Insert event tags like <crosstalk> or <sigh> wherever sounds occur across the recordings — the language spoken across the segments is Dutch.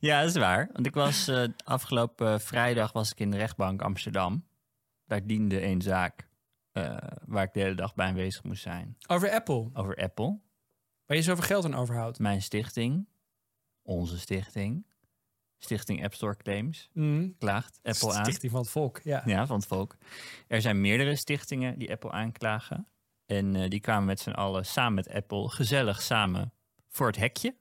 Ja, dat is waar. Want ik was eh, afgelopen vrijdag was ik in de rechtbank Amsterdam. Daar diende een zaak eh, waar ik de hele dag bij aanwezig moest zijn. Over Apple. Over Apple, Waar je zoveel geld aan overhoudt. mijn stichting, onze stichting, Stichting App Store Claims, Mm. klaagt Apple aan. Stichting van het Volk, ja. Ja, van het volk. Er zijn meerdere stichtingen die Apple aanklagen. En eh, die kwamen met z'n allen samen met Apple gezellig samen voor het hekje.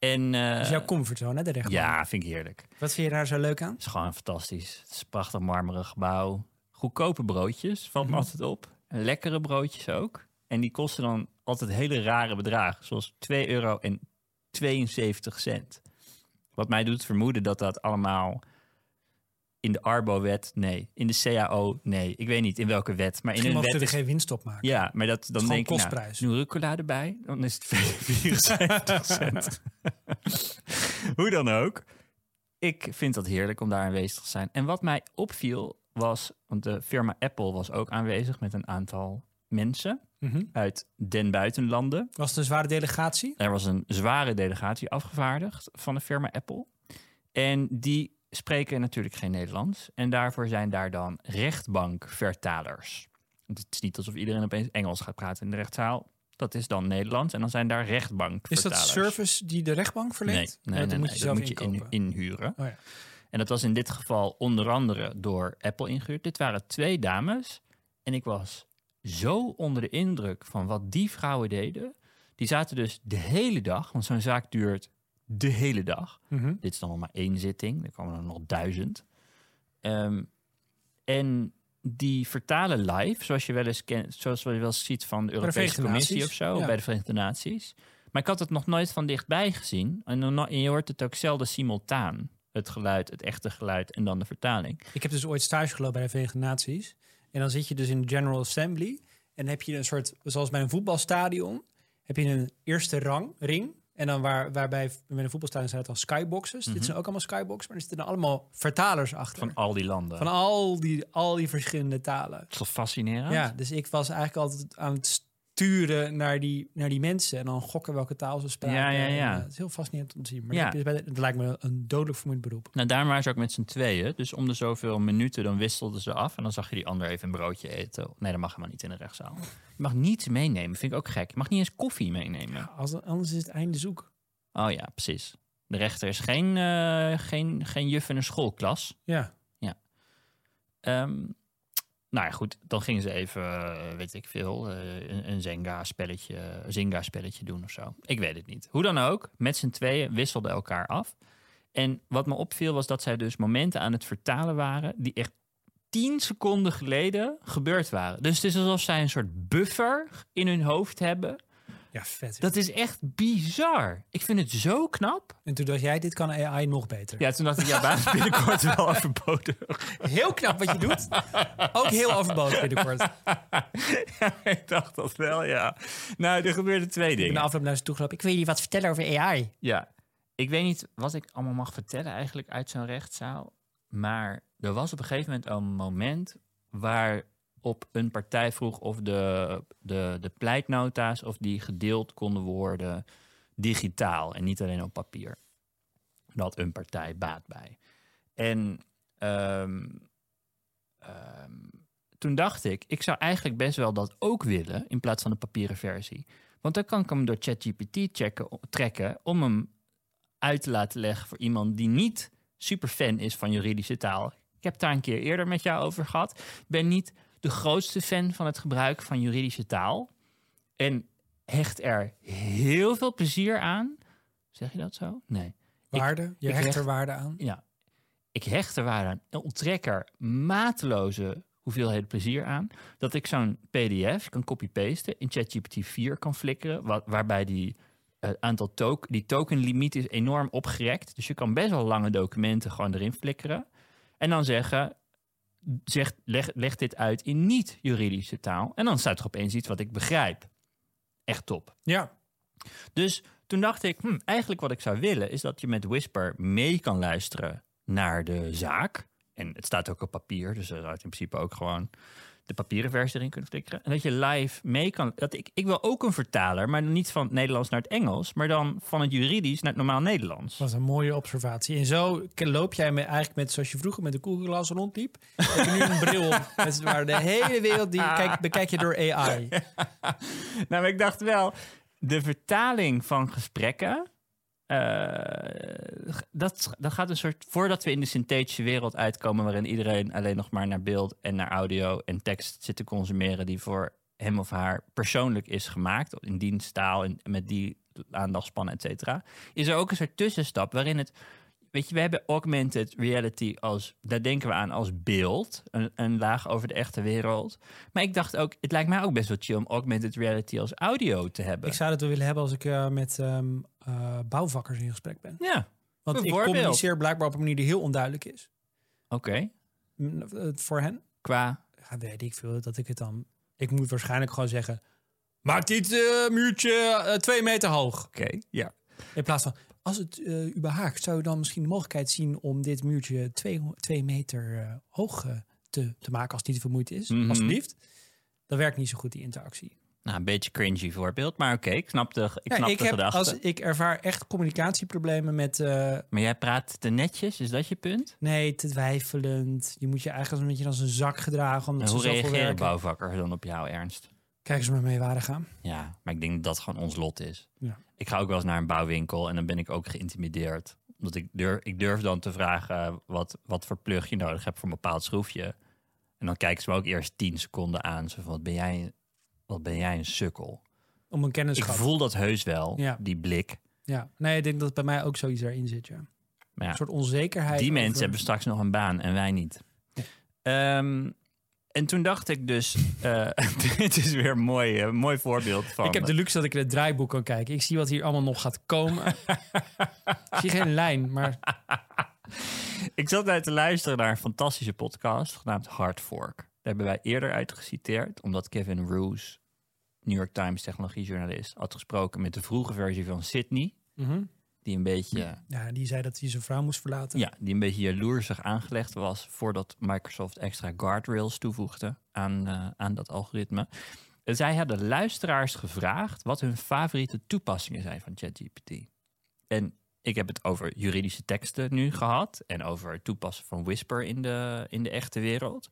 En eh, Dat is jouw comfortzone, hè, de rechtbank. ja, vind ik heerlijk. Wat vind je daar zo leuk aan? Het is gewoon fantastisch. Het is een prachtig marmeren gebouw. Goedkope broodjes, valt me Mhm. altijd op. En lekkere broodjes ook. En die kosten dan altijd hele rare bedragen. Zoals 2 euro en 72 cent. Wat mij doet vermoeden dat dat allemaal in de Arbo-wet, nee. In de CAO, nee. Ik weet niet in welke wet. Maar in een wet we er is geen winst op maken. ja, maar dat, dan denk ik, nou, kostprijs. nu rucola erbij, dan is het 74 cent. <laughs> Hoe dan ook. Ik vind dat heerlijk om daar aanwezig te zijn. En wat mij opviel was, want de firma Apple was ook aanwezig met een aantal mensen Mhm. uit den buitenlanden. Was het een zware delegatie? Er was een zware delegatie afgevaardigd van de firma Apple. En die spreken natuurlijk geen Nederlands. En daarvoor zijn daar dan rechtbankvertalers. Het is niet alsof iedereen opeens Engels gaat praten in de rechtszaal. Dat is dan Nederlands en dan zijn daar Is rechtbankvertalers. dat service die de rechtbank verleent? Nee, moet je zelf moet je in- inhuren. Oh ja. En dat was in dit geval onder andere door Apple ingehuurd. Dit waren twee dames. En ik was zo onder de indruk van wat die vrouwen deden. Die zaten dus de hele dag, want zo'n zaak duurt de hele dag. Mhm. Dit is dan nog maar één zitting, er komen er nog duizend. Ehm, en die vertalen live, zoals je wel eens kent, zoals je wel eens ziet van de Europese Commissie of zo, ja. bij de Verenigde Naties. Maar ik had het nog nooit van dichtbij gezien. En, je hoort het ook zelden simultaan. Het geluid, het echte geluid en dan de vertaling. Ik heb dus ooit stage gelopen bij de Verenigde Naties. En dan zit je dus in de General Assembly. En heb je een soort, zoals bij een voetbalstadion, heb je een eerste rang, ring. En dan waar, waarbij bij een voetbalstadion zijn het al skyboxes. Dit zijn ook allemaal skyboxes, maar er zitten dan allemaal vertalers achter. Van al die landen. Van al die, al die verschillende talen. Dat is toch fascinerend? Ja, dus ik was eigenlijk altijd aan het sturen naar die, naar die mensen. En dan gokken welke taal ze spraken. Ja, ja, ja. En, eh, het is heel fascinerend om te zien. Maar Ja. dat, is bij de- het lijkt me een dodelijk vermoeiend beroep. Nou, daarom waren ze ook met z'n tweeën. Dus om de zoveel minuten dan wisselden ze af. En dan zag je die ander even een broodje eten. Nee, dat mag helemaal niet in de rechtszaal. Je mag niets meenemen, vind ik ook gek. Je mag niet eens koffie meenemen. Als, anders is het einde zoek. Oh ja, precies. De rechter is geen, eh, geen, geen juf in een schoolklas. Ja. Ehm, nou ja, goed. Dan gingen ze even, eh, weet ik veel, eh, een, een Zenga-spelletje Zynga-spelletje doen of zo. Ik weet het niet. Hoe dan ook, met z'n tweeën wisselden elkaar af. En wat me opviel was dat zij dus momenten aan het vertalen waren... die echt tien seconden geleden gebeurd waren. Dus het is alsof zij een soort buffer in hun hoofd hebben... Ja, vet. Dat is echt bizar. Ik vind het zo knap. En toen dacht jij, dit kan AI nog beter. Ja, toen dacht ik, ja, baan is <laughs> binnenkort wel overbodig. Heel knap wat je doet. Ook heel overbodig binnenkort. <laughs> ja, ik dacht dat wel, ja. Nou, er gebeurden twee In de dingen. afloop naar ze toe gelopen. Ik wil je wat vertellen over AI. Ja, ik weet niet wat ik allemaal mag vertellen eigenlijk uit zo'n rechtszaal. Maar er was op een gegeven moment een moment waarop een partij vroeg of de, de, de pleitnota's of die gedeeld konden worden digitaal en niet alleen op papier. Had een partij baat bij. En ehm, ehm, toen dacht ik, ik zou eigenlijk best wel dat ook willen in plaats van de papieren versie. Want dan kan ik hem door ChatGPT trekken om hem uit te laten leggen voor iemand die niet super fan is van juridische taal. Ik heb daar een keer eerder met jou over gehad. Ben niet de grootste fan van het gebruik van juridische taal. En hecht er heel veel plezier aan. Zeg je dat zo? Nee. Waarde, je ik hecht hecht- er waarde aan. Ja, ik hecht er waarde aan. Ik onttrek er mateloze hoeveelheden plezier aan. Dat ik zo'n PDF kan copy-pasten, in ChatGPT 4 kan flikkeren, wat, waarbij die het aantal token, die tokenlimiet is enorm opgerekt. Dus je kan best wel lange documenten gewoon erin flikkeren. En dan zeggen, zeg, leg, leg dit uit in niet-juridische taal. En dan staat er opeens iets wat ik begrijp. Echt top. Ja. Dus toen dacht ik, hm, eigenlijk wat ik zou willen is dat je met Whisper mee kan luisteren naar de zaak. En het staat ook op papier, dus dat zou het in principe ook gewoon de papieren versie erin kunt flikkeren. En dat je live mee kan. Dat ik, ik wil ook een vertaler, maar niet van het Nederlands naar het Engels, maar dan van het juridisch naar het normaal Nederlands. Wat een mooie observatie. En zo loop jij me eigenlijk met, zoals je vroeger met de koelglas rondliep. Heb je nu een bril op, <laughs> met, waar de hele wereld, die kijk, bekijk je door AI. <laughs> nou, maar ik dacht wel, de vertaling van gesprekken. Eh, dat, dat gaat een soort. Voordat we in de synthetische wereld uitkomen. waarin iedereen alleen nog maar naar beeld en naar audio en tekst zit te consumeren. die voor hem of haar persoonlijk is gemaakt. in diensttaal en met die aandachtspannen, et cetera. Is er ook een soort tussenstap waarin het. Weet je, we hebben augmented reality als, daar denken we aan als beeld, een, een laag over de echte wereld. Maar ik dacht ook, het lijkt mij ook best wel chill om augmented reality als audio te hebben. Ik zou dat wel willen hebben als ik eh, met ehm, eh, bouwvakkers in gesprek ben. Ja, Want ik communiceer blijkbaar op een manier die heel onduidelijk is. oké. Mm, eh, Voor hen Qua, ja, weet ik veel dat ik het dan. Ik moet waarschijnlijk gewoon zeggen. Maak dit muurtje twee meter hoog. oké, ja. In plaats van. Als het eh, u behaagt, zou u dan misschien de mogelijkheid zien om dit muurtje twee, twee meter eh, hoog eh, te, te maken als het niet te vermoeid is? Mhm. Alsjeblieft. Dat werkt niet zo goed, die interactie. Nou, een beetje cringy voorbeeld, maar oké, ik snap de, ik Ja, snap ik, de heb, gedachte. als, ik ervaar echt communicatieproblemen met. Maar jij praat te netjes, is dat je punt? nee, te twijfelend. Je moet je eigenlijk als een beetje als een zak gedragen. Omdat En hoe reageren bouwvakkers dan op jou, Ernst? Kijk eens maar mee waar gaan. Ja, maar ik denk dat dat gewoon ons lot is. Ja. Ik ga ook wel eens naar een bouwwinkel en dan ben ik ook geïntimideerd. Omdat ik durf, ik durf dan te vragen wat, wat voor plug je nodig hebt voor een bepaald schroefje. En dan kijken ze me ook eerst tien seconden aan. Zo van, wat ben jij, wat ben jij een sukkel? Om een Ik kennisschap. voel dat heus wel, Ja. die blik. Ja, nee, ik denk dat bij mij ook zoiets erin zit. Ja. Maar ja, Een soort onzekerheid. die over- mensen hebben straks nog een baan en wij niet. Ehm, en toen dacht ik dus, eh, <laughs> dit is weer een mooi, eh, mooi voorbeeld van... Ik heb de luxe dat ik in het draaiboek kan kijken. Ik zie wat hier allemaal nog gaat komen. ik zie geen lijn, maar Ik zat uit te luisteren naar een fantastische podcast genaamd Hard Fork. Daar hebben wij eerder uit geciteerd, omdat Kevin Roos, New York Times technologiejournalist, had gesproken met de vroege versie van Sydney. Mhm. Die een beetje, ja, die zei dat hij zijn vrouw moest verlaten. ja, die een beetje jaloersig aangelegd was voordat Microsoft extra guardrails toevoegde aan, eh, aan dat algoritme. En zij hadden luisteraars gevraagd wat hun favoriete toepassingen zijn van ChatGPT. En ik heb het over juridische teksten nu gehad en over het toepassen van Whisper in de, in de echte wereld.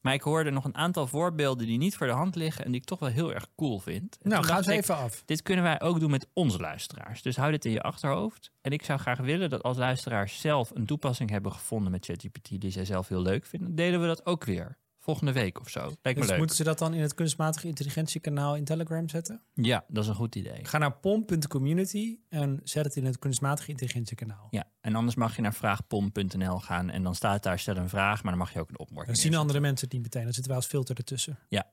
Maar ik hoorde nog een aantal voorbeelden die niet voor de hand liggen en die ik toch wel heel erg cool vind. En Nou, ga eens ik, even af. dit kunnen wij ook doen met onze luisteraars. Dus hou dit in je achterhoofd. En ik zou graag willen dat als luisteraars zelf een toepassing hebben gevonden met ChatGPT die zij zelf heel leuk vinden, delen we dat ook weer. Volgende week of zo. Lijkt me Dus leuk. moeten ze dat dan in het kunstmatige intelligentiekanaal in Telegram zetten? Ja, dat is een goed idee. Ga naar pom.community en zet het in het kunstmatige intelligentiekanaal. Ja, en anders mag je naar vraagpom.nl gaan en dan staat daar stel een vraag, maar dan mag je ook een opmerking. Dan zien andere mensen het niet meteen. Dan zitten wij als filter ertussen. Ja,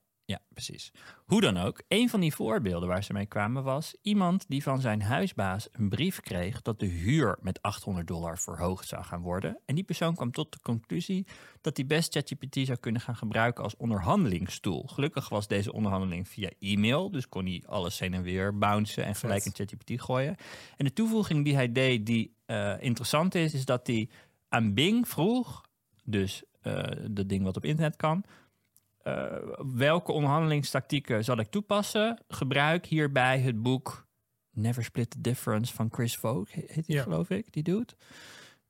precies. Hoe dan ook, een van die voorbeelden waar ze mee kwamen was iemand die van zijn huisbaas een brief kreeg dat de huur met 800 dollar verhoogd zou gaan worden. En die persoon kwam tot de conclusie dat hij best ChatGPT zou kunnen gaan gebruiken als onderhandelingstoel. Gelukkig was deze onderhandeling via e-mail, dus kon hij alles heen en weer bouncen en gelijk in ChatGPT gooien. En de toevoeging die hij deed die eh, interessant is, is dat hij aan Bing vroeg, dus eh dat ding wat op internet kan, eh, welke onderhandelingstactieken zal ik toepassen? Gebruik hierbij het boek Never Split the Difference van Chris Vogt, he- heet die Ja. geloof ik, die doet.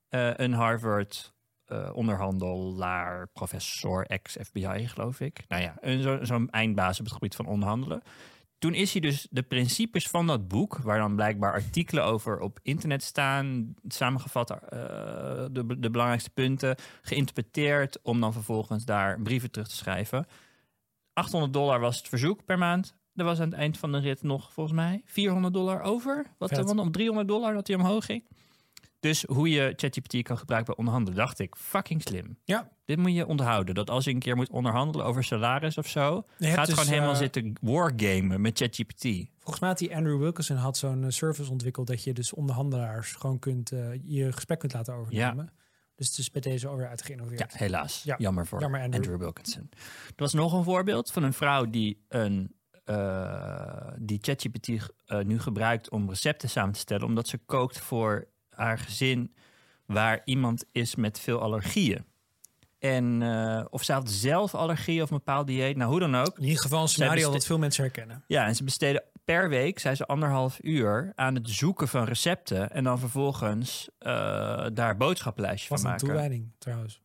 Eh, een Harvard eh, onderhandelaar, professor, ex-FBI geloof ik. Nou ja, een- zo- zo'n eindbaas op het gebied van onderhandelen. Toen is hij dus de principes van dat boek, waar dan blijkbaar artikelen over op internet staan, samengevat eh, de, de belangrijkste punten, geïnterpreteerd om dan vervolgens daar brieven terug te schrijven. 800 dollar was het verzoek per maand. Er was aan het eind van de rit nog volgens mij 400 dollar over. Wat want om 300 dollar dat hij omhoog ging. Dus hoe je ChatGPT kan gebruiken bij onderhandelen, dacht ik, fucking slim. Ja. Dit moet je onthouden. Dat als je een keer moet onderhandelen over salaris of zo, Je gaat dus, gewoon helemaal eh, zitten wargamen met ChatGPT. Volgens mij had die Andrew Wilkinson had zo'n eh, service ontwikkeld dat je dus onderhandelaars gewoon kunt eh, je gesprek kunt laten overnemen. Dus het is bij deze alweer uit Ja, geïnnoveerd. helaas. Ja, Jammer voor jammer, Andrew. Andrew. Wilkinson. Er was nog een voorbeeld van een vrouw die een die ChatGPT nu gebruikt om recepten samen te stellen, omdat ze kookt voor haar gezin waar iemand is met veel allergieën. En, eh, of ze had zelf allergie of een bepaald dieet. Nou, hoe dan ook. In ieder geval een scenario dat veel mensen herkennen. Ja, en ze besteden per week, zei ze, anderhalf uur aan het zoeken van recepten. En dan vervolgens eh, daar boodschappenlijstjes Wat van een maken. toewijding trouwens.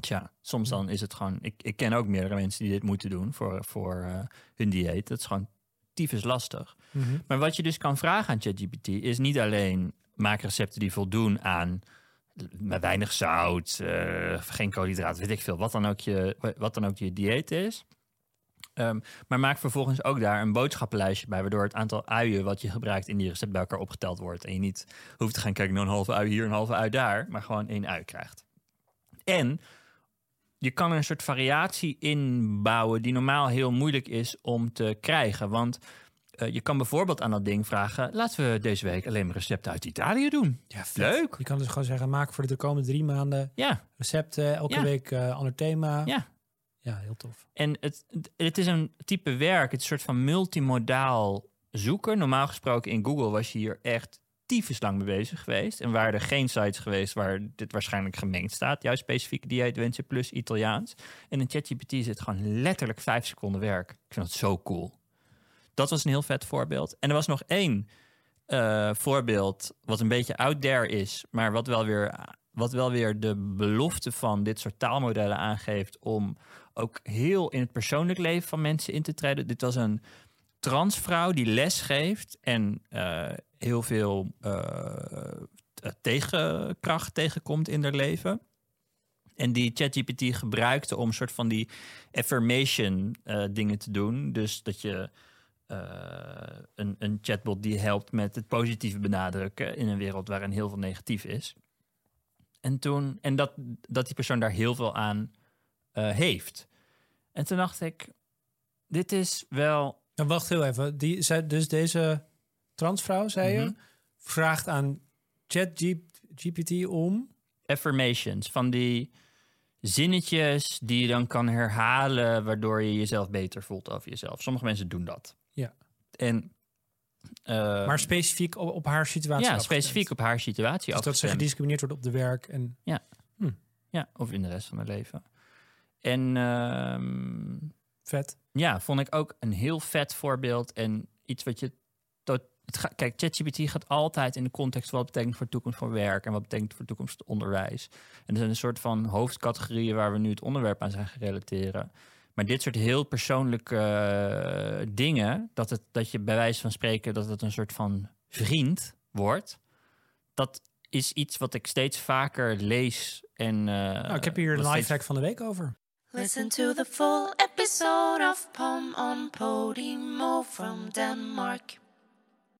Tja, soms dan is het gewoon... Ik, ik ken ook meerdere mensen die dit moeten doen voor, voor eh, hun dieet. Dat is gewoon tyfus lastig. Mhm. Maar wat je dus kan vragen aan ChatGPT is niet alleen maak recepten die voldoen aan met weinig zout, eh, geen koolhydraten, weet ik veel, wat dan ook je, wat dan ook je dieet is. Ehm, maar maak vervolgens ook daar een boodschappenlijstje bij, waardoor het aantal uien wat je gebruikt in die recept bij elkaar opgeteld wordt. En je niet hoeft te gaan kijken naar een halve ui hier, een halve ui daar, maar gewoon één ui krijgt. En je kan er een soort variatie inbouwen die normaal heel moeilijk is om te krijgen. Want eh, je kan bijvoorbeeld aan dat ding vragen: laten we deze week alleen maar recepten uit Italië doen. Ja, vet. Leuk. Je kan dus gewoon zeggen, maak voor de komende drie maanden Ja, recepten. Elke Ja. week eh ander thema. ja. Ja, heel tof. En het, het- het is een type werk, het is een soort van multimodaal zoeken. Normaal gesproken in Google was je hier echt tyfus lang mee bezig geweest. En waren er geen sites geweest waar dit waarschijnlijk gemengd staat. Juist specifieke dieetwensen plus Italiaans. En in ChatGPT zit gewoon letterlijk vijf seconden werk. Ik vind dat zo cool. Dat was een heel vet voorbeeld. En er was nog één eh, voorbeeld wat een beetje out there is, maar wat wel weer, wat wel weer de belofte van dit soort taalmodellen aangeeft om ook heel in het persoonlijk leven van mensen in te treden. Dit was een transvrouw die les geeft en eh, heel veel eh, tegenkracht tegenkomt in haar leven. En die ChatGPT gebruikte om soort van die affirmation eh, dingen te doen. Dus dat je een, een chatbot die helpt met het positieve benadrukken in een wereld waarin heel veel negatief is. En, toen, en dat, dat die persoon daar heel veel aan heeft. En toen dacht ik, dit is wel. Nou, wacht heel even. Die, zij, dus deze transvrouw, zei Mhm. je, vraagt aan ChatGPT om... affirmations, van die zinnetjes die je dan kan herhalen, waardoor je jezelf beter voelt over jezelf. Sommige mensen doen dat. Ja. En, eh, maar specifiek op, op haar situatie ja, afgestemd. specifiek op haar situatie Dus dat ze gediscrimineerd wordt op de werk. En, Ja, of in de rest van haar leven. En ehm, vet. ja, vond ik ook een heel vet voorbeeld en iets wat je. Tot, het ga- kijk, ChatGPT gaat altijd in de context van wat betekent voor de toekomst van werk en wat betekent voor de toekomst van onderwijs. En er zijn een soort van hoofdcategorieën waar we nu het onderwerp aan zijn gaan relateren. Maar dit soort heel persoonlijke eh, dingen, dat, het, dat je bij wijze van spreken dat het een soort van vriend wordt, dat is iets wat ik steeds vaker lees. En, eh, Nou, ik heb hier een steeds lifehack van de week over. Listen to the full episode of Pom on Podimo from Denmark.